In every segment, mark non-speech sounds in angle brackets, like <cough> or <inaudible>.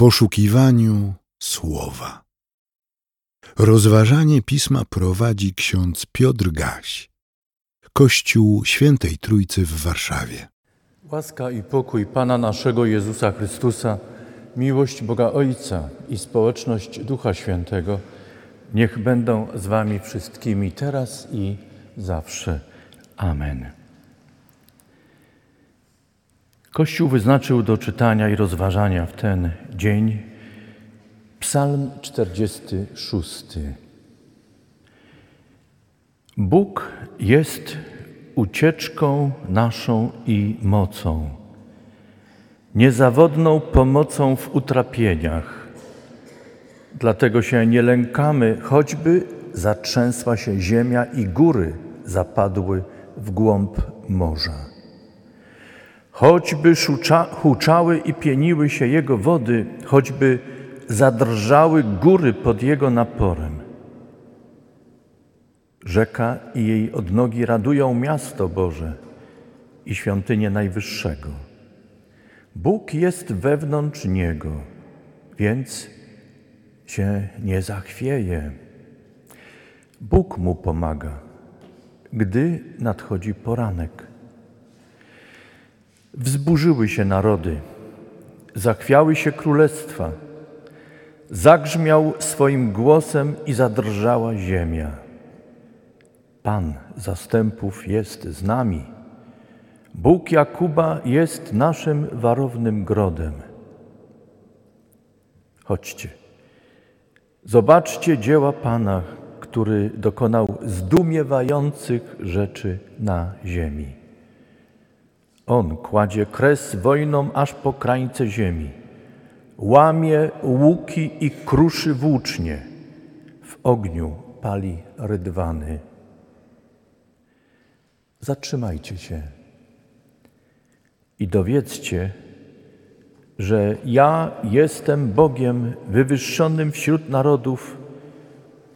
poszukiwaniu słowa. Rozważanie pisma prowadzi ksiądz Piotr Gaś, Kościół Świętej Trójcy w Warszawie. Łaska i pokój Pana naszego Jezusa Chrystusa, miłość Boga Ojca i społeczność Ducha Świętego niech będą z Wami wszystkimi teraz i zawsze. Amen. Kościół wyznaczył do czytania i rozważania w ten dzień Psalm 46. Bóg jest ucieczką naszą i mocą, niezawodną pomocą w utrapieniach. Dlatego się nie lękamy, choćby zatrzęsła się ziemia i góry zapadły w głąb morza. Choćby szucza, huczały i pieniły się jego wody, choćby zadrżały góry pod jego naporem. Rzeka i jej odnogi radują miasto Boże i świątynię Najwyższego. Bóg jest wewnątrz niego, więc się nie zachwieje. Bóg mu pomaga, gdy nadchodzi poranek. Wzburzyły się narody, zachwiały się królestwa, zagrzmiał swoim głosem i zadrżała ziemia. Pan zastępów jest z nami. Bóg Jakuba jest naszym warownym grodem. Chodźcie, zobaczcie dzieła Pana, który dokonał zdumiewających rzeczy na ziemi. On kładzie kres wojnom aż po krańce ziemi. Łamie łuki i kruszy włócznie. W ogniu pali rydwany. Zatrzymajcie się i dowiedzcie, że ja jestem Bogiem wywyższonym wśród narodów,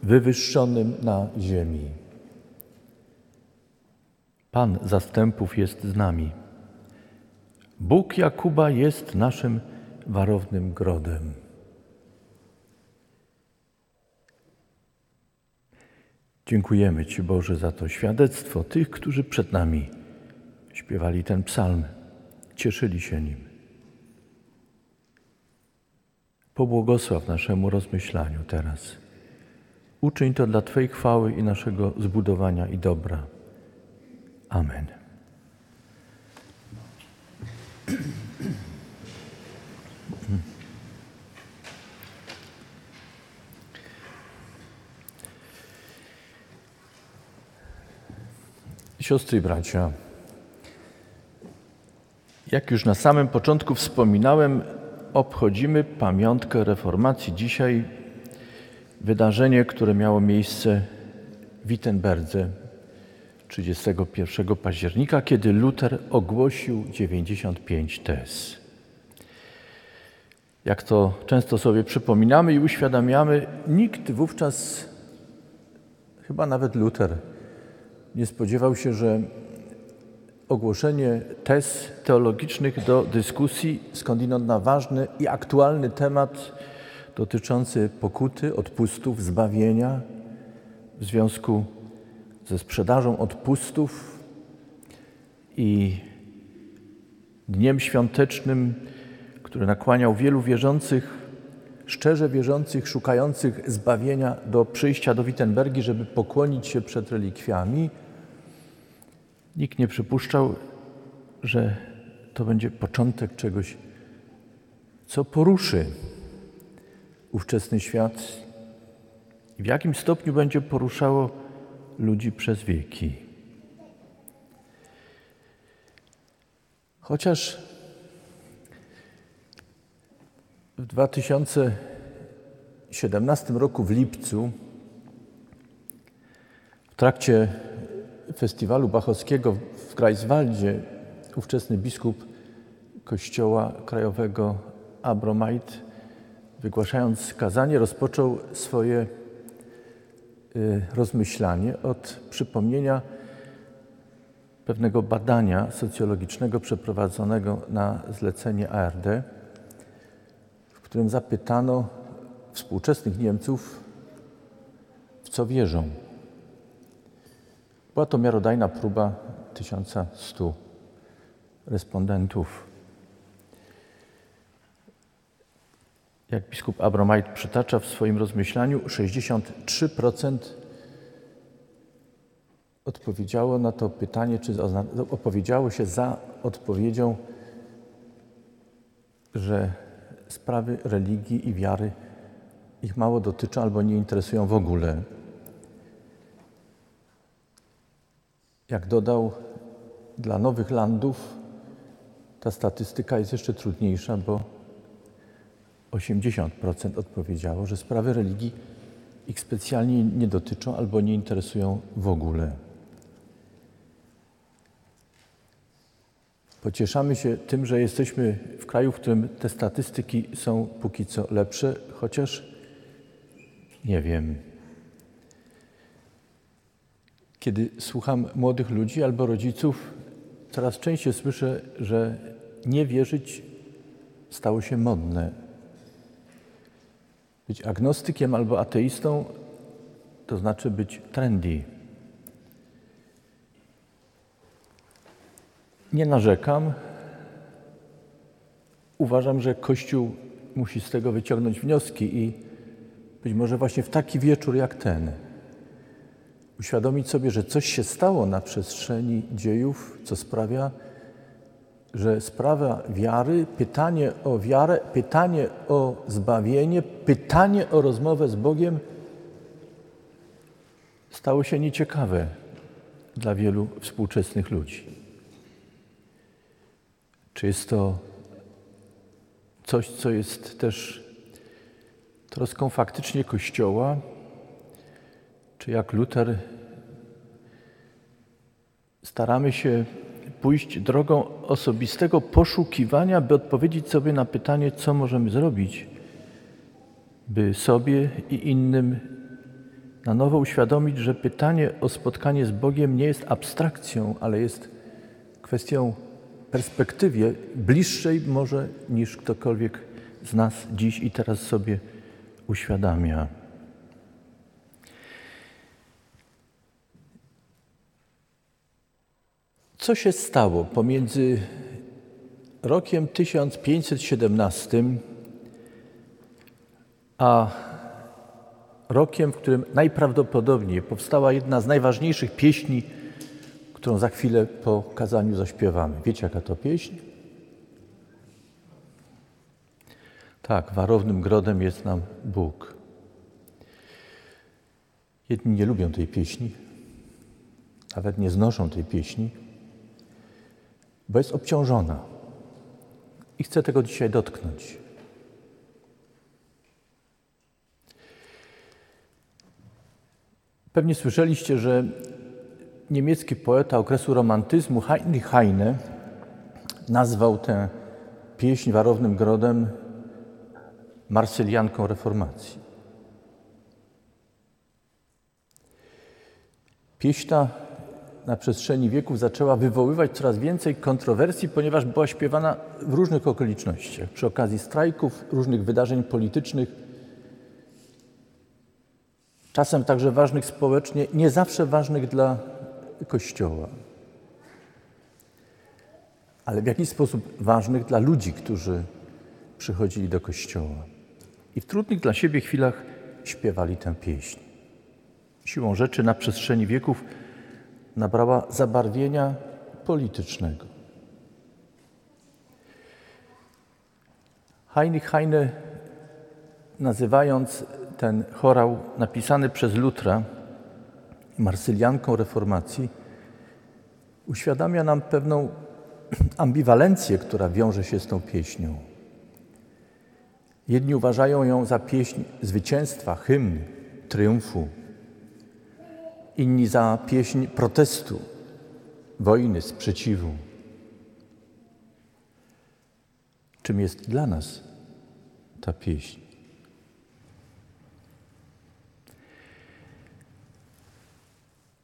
wywyższonym na ziemi. Pan zastępów jest z nami. Bóg Jakuba jest naszym warownym grodem. Dziękujemy Ci, Boże, za to świadectwo tych, którzy przed nami śpiewali ten psalm, cieszyli się nim. Pobłogosław naszemu rozmyślaniu teraz. Uczyń to dla Twojej chwały i naszego zbudowania i dobra. Amen. Siostry i bracia, jak już na samym początku wspominałem, obchodzimy pamiątkę reformacji. Dzisiaj wydarzenie, które miało miejsce w Wittenberdze 31 października, kiedy Luther ogłosił 95 tez. Jak to często sobie przypominamy i uświadamiamy, nikt wówczas, chyba nawet Luther, nie spodziewał się, że ogłoszenie tez teologicznych do dyskusji, skądinąd na ważny i aktualny temat dotyczący pokuty, odpustów, zbawienia w związku ze sprzedażą odpustów i dniem świątecznym, który nakłaniał wielu wierzących, szczerze wierzących, szukających zbawienia do przyjścia do Wittenbergi, żeby pokłonić się przed relikwiami. Nikt nie przypuszczał, że to będzie początek czegoś, co poruszy ówczesny świat i w jakim stopniu będzie poruszało ludzi przez wieki. Chociaż w 2017 roku w lipcu w trakcie festiwalu bachowskiego w Greifswaldzie ówczesny biskup Kościoła Krajowego Abromait wygłaszając kazanie rozpoczął swoje rozmyślanie od przypomnienia pewnego badania socjologicznego przeprowadzonego na zlecenie ARD, w którym zapytano współczesnych Niemców, w co wierzą. Była to miarodajna próba 1100 respondentów. Jak biskup Abramait przytacza w swoim rozmyślaniu, 63% odpowiedziało na to pytanie, czy opowiedziało się za odpowiedzią, że sprawy religii i wiary ich mało dotyczą albo nie interesują w ogóle. Jak dodał, dla nowych landów ta statystyka jest jeszcze trudniejsza, bo 80% odpowiedziało, że sprawy religii ich specjalnie nie dotyczą albo nie interesują w ogóle. Pocieszamy się tym, że jesteśmy w kraju, w którym te statystyki są póki co lepsze, chociaż nie wiem. Kiedy słucham młodych ludzi albo rodziców, coraz częściej słyszę, że nie wierzyć stało się modne. Być agnostykiem albo ateistą to znaczy być trendy. Nie narzekam. Uważam, że Kościół musi z tego wyciągnąć wnioski i być może właśnie w taki wieczór jak ten uświadomić sobie, że coś się stało na przestrzeni dziejów, co sprawia, że sprawa wiary, pytanie o wiarę, pytanie o zbawienie, pytanie o rozmowę z Bogiem stało się nieciekawe dla wielu współczesnych ludzi. Czy jest to coś, co jest też troską faktycznie Kościoła, czy jak Luter staramy się pójść drogą osobistego poszukiwania, by odpowiedzieć sobie na pytanie, co możemy zrobić, by sobie i innym na nowo uświadomić, że pytanie o spotkanie z Bogiem nie jest abstrakcją, ale jest kwestią perspektywie bliższej może niż ktokolwiek z nas dziś i teraz sobie uświadamia. Co się stało pomiędzy rokiem 1517 a rokiem, w którym najprawdopodobniej powstała jedna z najważniejszych pieśni, którą za chwilę po kazaniu zaśpiewamy. Wiecie, jaka to pieśń? Tak, warownym grodem jest nam Bóg. Jedni nie lubią tej pieśni, nawet nie znoszą tej pieśni, bo jest obciążona. I chcę tego dzisiaj dotknąć. Pewnie słyszeliście, że niemiecki poeta okresu romantyzmu Heinrich Heine nazwał tę pieśń warownym grodem marsylianką reformacji. Pieśń na przestrzeni wieków zaczęła wywoływać coraz więcej kontrowersji, ponieważ była śpiewana w różnych okolicznościach, przy okazji strajków, różnych wydarzeń politycznych, czasem także ważnych społecznie, nie zawsze ważnych dla Kościoła, ale w jakiś sposób ważnych dla ludzi, którzy przychodzili do Kościoła. I w trudnych dla siebie chwilach śpiewali tę pieśń. Siłą rzeczy na przestrzeni wieków nabrała zabarwienia politycznego. Heinrich Heine, nazywając ten chorał napisany przez Lutra marsylianką reformacji, uświadamia nam pewną <clears throat> ambiwalencję, która wiąże się z tą pieśnią. Jedni uważają ją za pieśń zwycięstwa, hymn, triumfu, inni za pieśń protestu, wojny, sprzeciwu. Czym jest dla nas ta pieśń?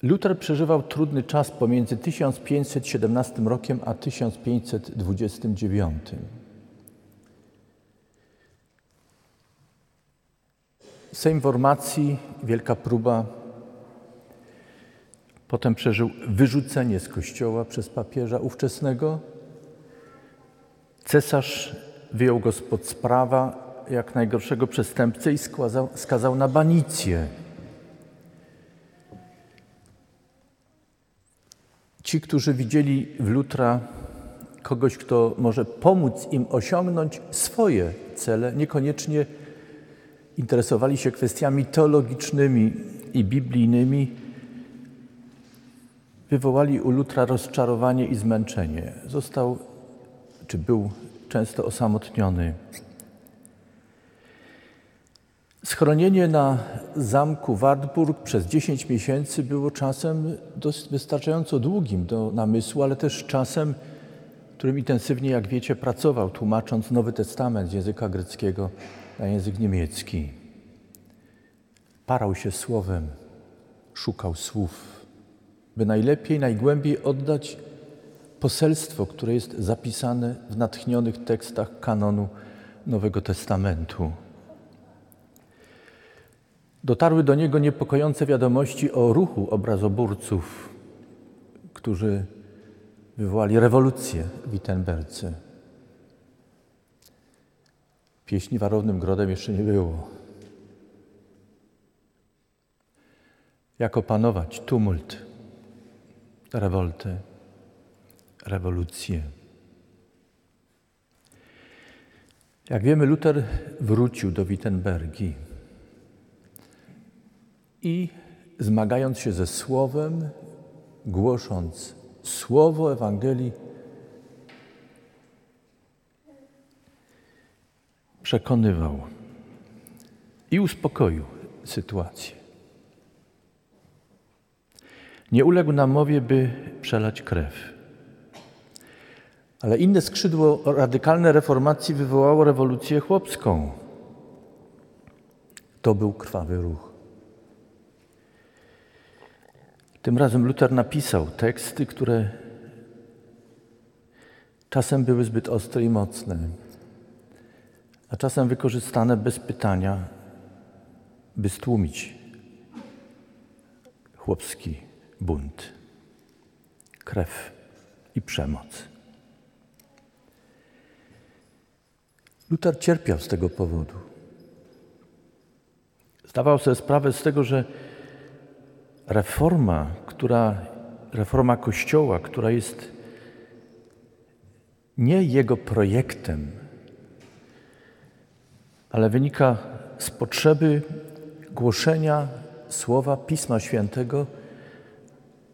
Luther przeżywał trudny czas pomiędzy 1517 rokiem a 1529. Sejm formacji, wielka próba. Potem przeżył wyrzucenie z kościoła przez papieża ówczesnego. Cesarz wyjął go spod sprawa jak najgorszego przestępcę i skazał, skazał na banicję. Ci, którzy widzieli w Lutra kogoś, kto może pomóc im osiągnąć swoje cele, niekoniecznie interesowali się kwestiami teologicznymi i biblijnymi, wywołali u Lutra rozczarowanie i zmęczenie. Został, czy był często osamotniony. Schronienie na zamku Wartburg przez 10 miesięcy było czasem wystarczająco długim do namysłu, ale też czasem, którym intensywnie, jak wiecie, pracował, tłumacząc Nowy Testament z języka greckiego na język niemiecki. Parał się słowem, szukał słów, by najlepiej, najgłębiej oddać poselstwo, które jest zapisane w natchnionych tekstach kanonu Nowego Testamentu. Dotarły do niego niepokojące wiadomości o ruchu obrazoburców, którzy wywołali rewolucję w Wittenberce. Pieśni warownym grodem jeszcze nie było. Jak opanować tumult, rewoltę, rewolucję. Jak wiemy, Luther wrócił do Wittenbergi i zmagając się ze Słowem, głosząc Słowo Ewangelii, przekonywał i uspokoił sytuację. Nie uległ namowie, by przelać krew. Ale inne skrzydło radykalne reformacji wywołało rewolucję chłopską. To był krwawy ruch. Tym razem Luther napisał teksty, które czasem były zbyt ostre i mocne, a czasem wykorzystane bez pytania, by stłumić chłopski bunt, krew i przemoc. Luther cierpiał z tego powodu. Zdawał sobie sprawę z tego, że reforma, która, reforma Kościoła, która jest nie jego projektem, ale wynika z potrzeby głoszenia słowa Pisma Świętego,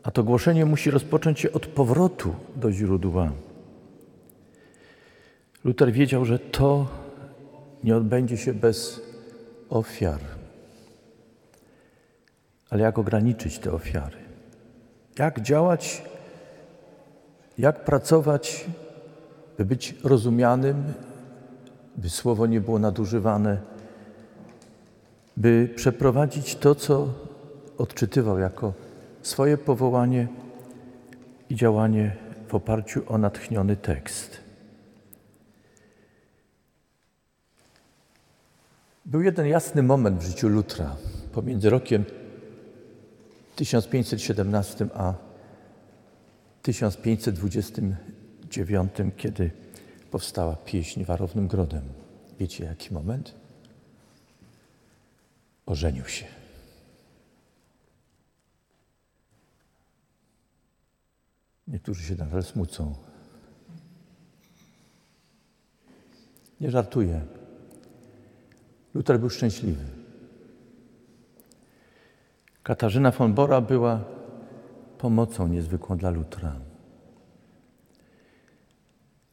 a to głoszenie musi rozpocząć się od powrotu do źródła. Luther wiedział, że to nie odbędzie się bez ofiar. Ale jak ograniczyć te ofiary? Jak działać, jak pracować, by być rozumianym, by słowo nie było nadużywane, by przeprowadzić to, co odczytywał jako swoje powołanie i działanie w oparciu o natchniony tekst. Był jeden jasny moment w życiu Lutra pomiędzy rokiem 1517 a 1529, kiedy powstała pieśń Warownym Grodem. Wiecie jaki moment? Ożenił się. Niektórzy się nadal smucą. Nie żartuję. Luther był szczęśliwy. Katarzyna von Bora była pomocą niezwykłą dla Lutra.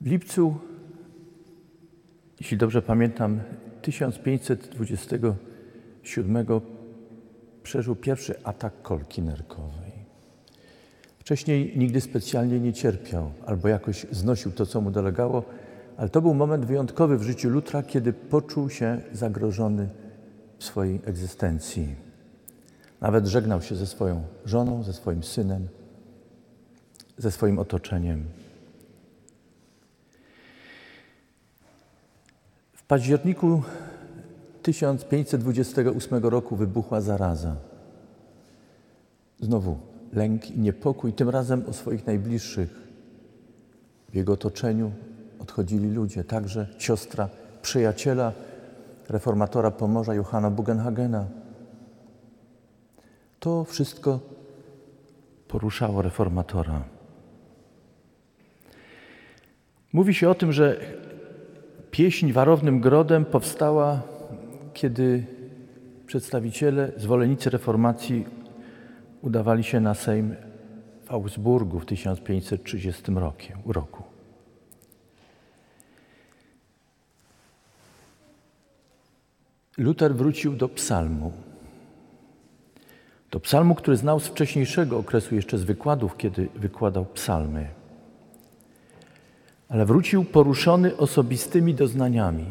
W lipcu, jeśli dobrze pamiętam, 1527 przeżył pierwszy atak kolki nerkowej. Wcześniej nigdy specjalnie nie cierpiał albo jakoś znosił to, co mu dolegało, ale to był moment wyjątkowy w życiu Lutra, kiedy poczuł się zagrożony w swojej egzystencji. Nawet żegnał się ze swoją żoną, ze swoim synem, ze swoim otoczeniem. W październiku 1528 roku wybuchła zaraza. Znowu lęk i niepokój, tym razem o swoich najbliższych. W jego otoczeniu odchodzili ludzie, także siostra przyjaciela reformatora Pomorza Johanna Bugenhagena. To wszystko poruszało reformatora. Mówi się o tym, że pieśń warownym grodem powstała, kiedy przedstawiciele, zwolennicy reformacji udawali się na Sejm w Augsburgu w 1530 roku. Luther wrócił do psalmu. Do psalmu, który znał z wcześniejszego okresu, jeszcze z wykładów, kiedy wykładał psalmy. Ale wrócił poruszony osobistymi doznaniami,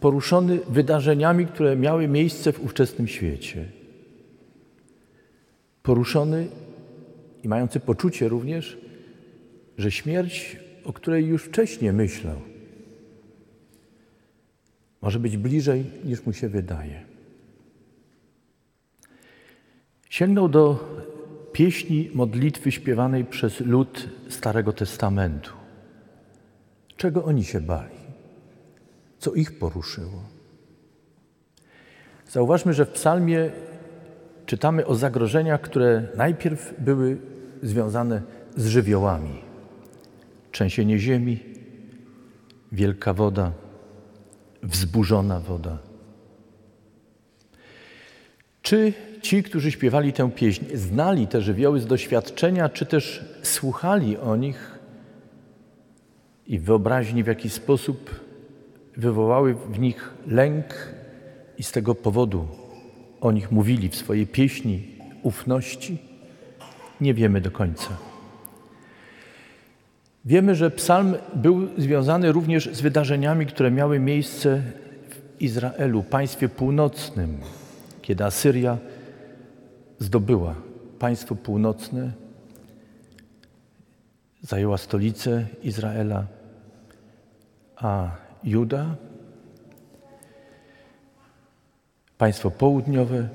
poruszony wydarzeniami, które miały miejsce w ówczesnym świecie. Poruszony i mający poczucie również, że śmierć, o której już wcześniej myślał, może być bliżej niż mu się wydaje. Sięgnął do pieśni modlitwy śpiewanej przez lud Starego Testamentu. Czego oni się bali? Co ich poruszyło? Zauważmy, że w psalmie czytamy o zagrożeniach, które najpierw były związane z żywiołami. Trzęsienie ziemi, wielka woda, wzburzona woda. Czy ci, którzy śpiewali tę pieśń, znali te żywioły z doświadczenia, czy też słuchali o nich i wyobraźni w jakiś sposób wywołały w nich lęk i z tego powodu o nich mówili w swojej pieśni ufności? Nie wiemy do końca. Wiemy, że psalm był związany również z wydarzeniami, które miały miejsce w Izraelu, państwie północnym, kiedy Asyria zdobyła państwo północne, zajęła stolicę Izraela, a Juda, państwo południowe,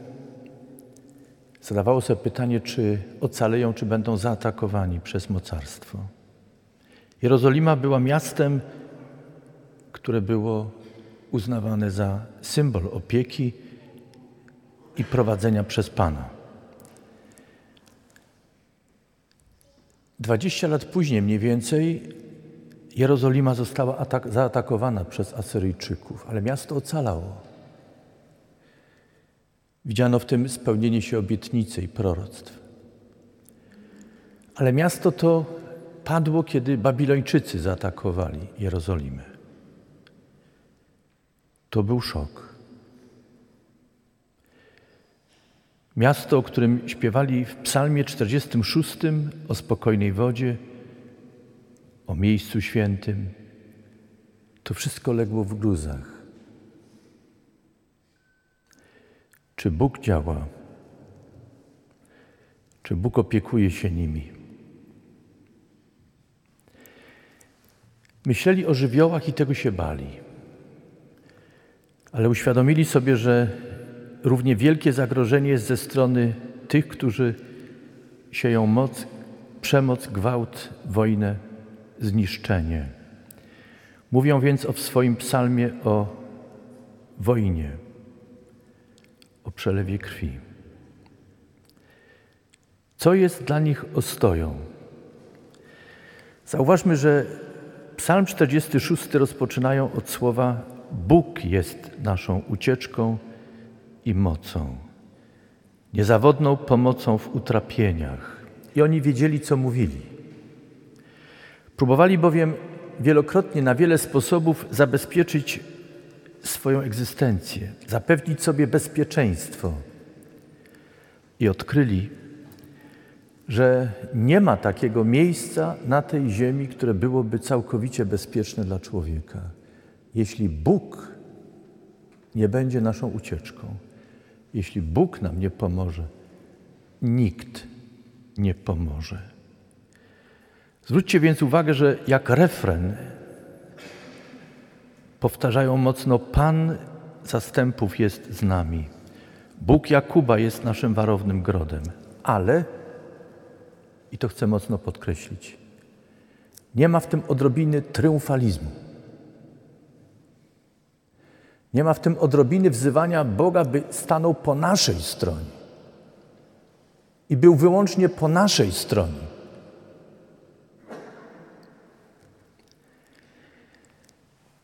zadawało sobie pytanie, czy ocaleją, czy będą zaatakowani przez mocarstwo. Jerozolima była miastem, które było uznawane za symbol opieki i prowadzenia przez Pana. Dwadzieścia lat później mniej więcej Jerozolima została zaatakowana przez Asyryjczyków, ale miasto ocalało. Widziano w tym spełnienie się obietnicy i proroctw. Ale miasto to padło, kiedy Babilończycy zaatakowali Jerozolimę. To był szok. Miasto, o którym śpiewali w Psalmie 46 o spokojnej wodzie, o miejscu świętym, to wszystko legło w gruzach. Czy Bóg działa? Czy Bóg opiekuje się nimi? Myśleli o żywiołach i tego się bali. Ale uświadomili sobie, że równie wielkie zagrożenie jest ze strony tych, którzy sieją moc, przemoc, gwałt, wojnę, zniszczenie. Mówią więc o w swoim psalmie o wojnie, o przelewie krwi. Co jest dla nich ostoją? Zauważmy, że Psalm 46 rozpoczynają od słowa Bóg jest naszą ucieczką i mocą, niezawodną pomocą w utrapieniach. I oni wiedzieli, co mówili. Próbowali bowiem wielokrotnie na wiele sposobów zabezpieczyć swoją egzystencję, zapewnić sobie bezpieczeństwo. I odkryli, że nie ma takiego miejsca na tej ziemi, które byłoby całkowicie bezpieczne dla człowieka. Jeśli Bóg nie będzie naszą ucieczką, jeśli Bóg nam nie pomoże, nikt nie pomoże. Zwróćcie więc uwagę, że jak refren powtarzają mocno: Pan zastępów jest z nami. Bóg Jakuba jest naszym warownym grodem. Ale, i to chcę mocno podkreślić, nie ma w tym odrobiny triumfalizmu. Nie ma w tym odrobiny wzywania Boga, by stanął po naszej stronie i był wyłącznie po naszej stronie.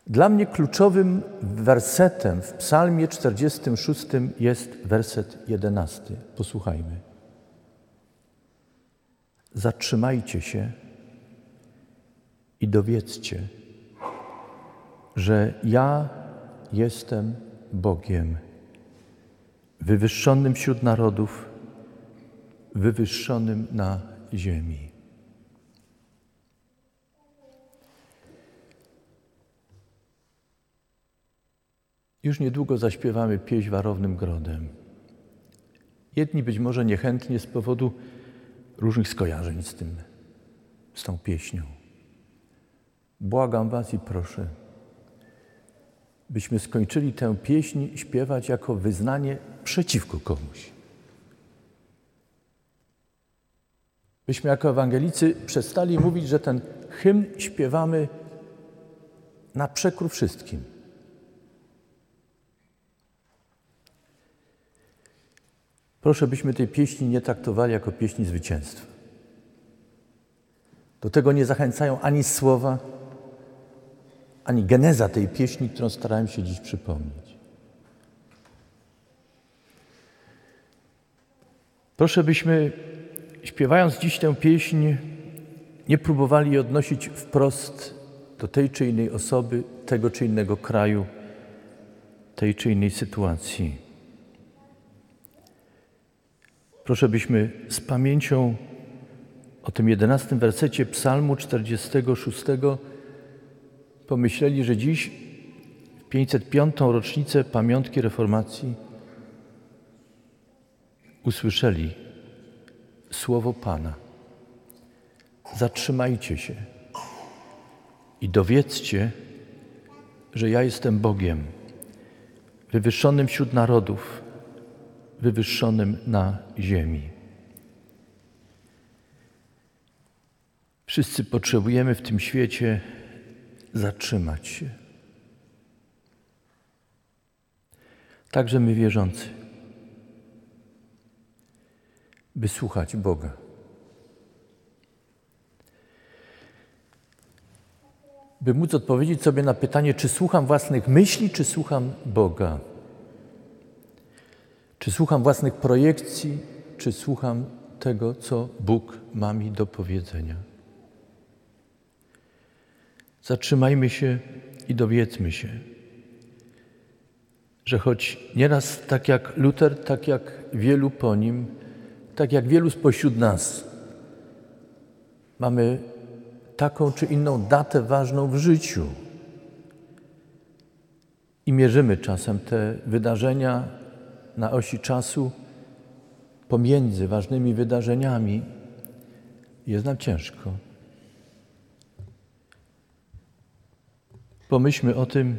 Dla mnie kluczowym wersetem w Psalmie 46 jest werset 11. Posłuchajmy. Zatrzymajcie się i dowiedzcie, że ja jestem Bogiem, wywyższonym wśród narodów, wywyższonym na ziemi. Już niedługo zaśpiewamy pieśń warownym grodem. Jedni być może niechętnie z powodu różnych skojarzeń z tym, z tą pieśnią. Błagam Was i proszę, byśmy skończyli tę pieśń śpiewać jako wyznanie przeciwko komuś. Byśmy jako ewangelicy przestali mówić, że ten hymn śpiewamy na przekór wszystkim. Proszę, byśmy tej pieśni nie traktowali jako pieśni zwycięstwa. Do tego nie zachęcają ani słowa, ani geneza tej pieśni, którą starałem się dziś przypomnieć. Proszę, byśmy śpiewając dziś tę pieśń, nie próbowali odnosić wprost do tej czy innej osoby, tego czy innego kraju, tej czy innej sytuacji. Proszę, byśmy z pamięcią o tym jedenastym wersecie Psalmu 46 pomyśleli, że dziś, w 505. rocznicę pamiątki reformacji, usłyszeli słowo Pana. Zatrzymajcie się i dowiedzcie, że ja jestem Bogiem, wywyższonym wśród narodów, wywyższonym na ziemi. Wszyscy potrzebujemy w tym świecie zatrzymać się. Także my wierzący, by słuchać Boga. By móc odpowiedzieć sobie na pytanie, czy słucham własnych myśli, czy słucham Boga. Czy słucham własnych projekcji, czy słucham tego, co Bóg ma mi do powiedzenia. Zatrzymajmy się i dowiedzmy się, że choć nieraz tak jak Luter, tak jak wielu po nim, tak jak wielu spośród nas, mamy taką czy inną datę ważną w życiu i mierzymy czasem te wydarzenia na osi czasu pomiędzy ważnymi wydarzeniami, jest nam ciężko. Pomyślmy o tym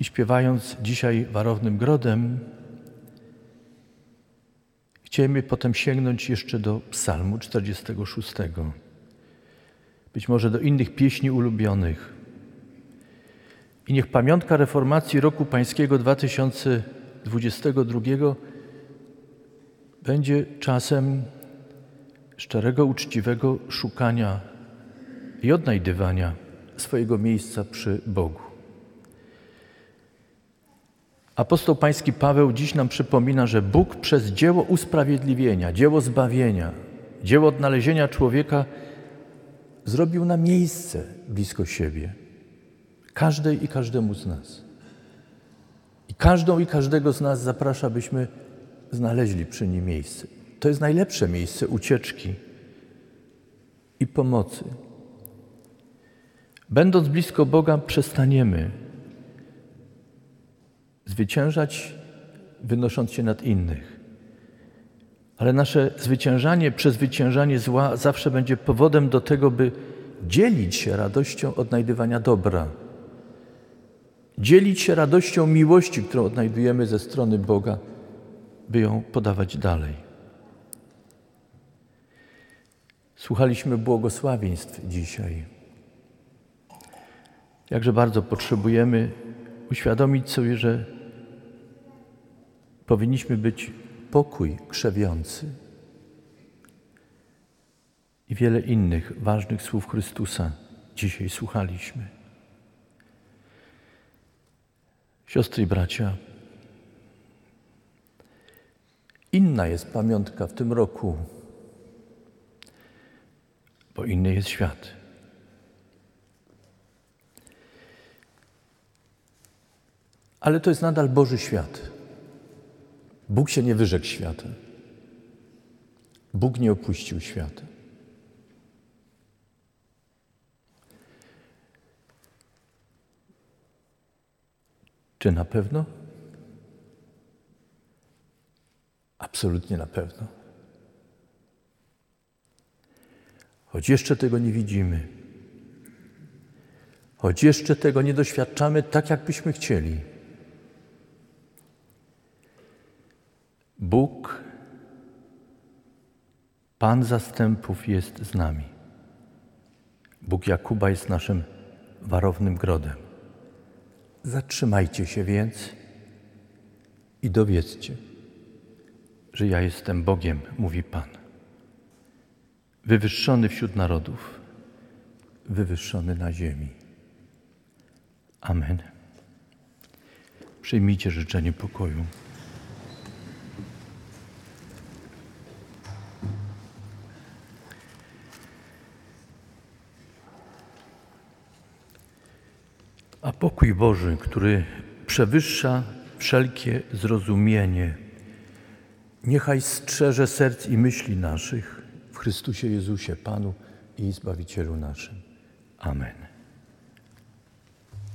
i śpiewając dzisiaj warownym grodem, chcielibyśmy potem sięgnąć jeszcze do Psalmu 46. Być może do innych pieśni ulubionych. I niech pamiątka reformacji roku pańskiego 2022 będzie czasem szczerego, uczciwego szukania i odnajdywania swojego miejsca przy Bogu. Apostoł Pański Paweł dziś nam przypomina, że Bóg przez dzieło usprawiedliwienia, dzieło zbawienia, dzieło odnalezienia człowieka zrobił na miejsce blisko siebie. Każdej i każdemu z nas. Każdą i każdego z nas zaprasza, byśmy znaleźli przy nim miejsce. To jest najlepsze miejsce ucieczki i pomocy. Będąc blisko Boga, przestaniemy zwyciężać, wynosząc się nad innych. Ale nasze zwyciężanie, przezwyciężanie zła zawsze będzie powodem do tego, by dzielić się radością odnajdywania dobra. Dzielić się radością miłości, którą odnajdujemy ze strony Boga, by ją podawać dalej. Słuchaliśmy błogosławieństw dzisiaj. Jakże bardzo potrzebujemy uświadomić sobie, że powinniśmy być pokój krzewiący i wiele innych ważnych słów Chrystusa dzisiaj słuchaliśmy. Siostry i bracia, inna jest pamiątka w tym roku, bo inny jest świat. Ale to jest nadal Boży świat. Bóg się nie wyrzekł świata. Bóg nie opuścił świata. Czy na pewno? Absolutnie na pewno. Choć jeszcze tego nie widzimy, choć jeszcze tego nie doświadczamy tak, jakbyśmy chcieli. Bóg, Pan zastępów jest z nami. Bóg Jakuba jest naszym warownym grodem. Zatrzymajcie się więc i dowiedzcie, że ja jestem Bogiem, mówi Pan. Wywyższony wśród narodów, wywyższony na ziemi. Amen. Przyjmijcie życzenie pokoju. Pokój Boży, który przewyższa wszelkie zrozumienie, niechaj strzeże serc i myśli naszych w Chrystusie Jezusie, Panu i Zbawicielu naszym. Amen.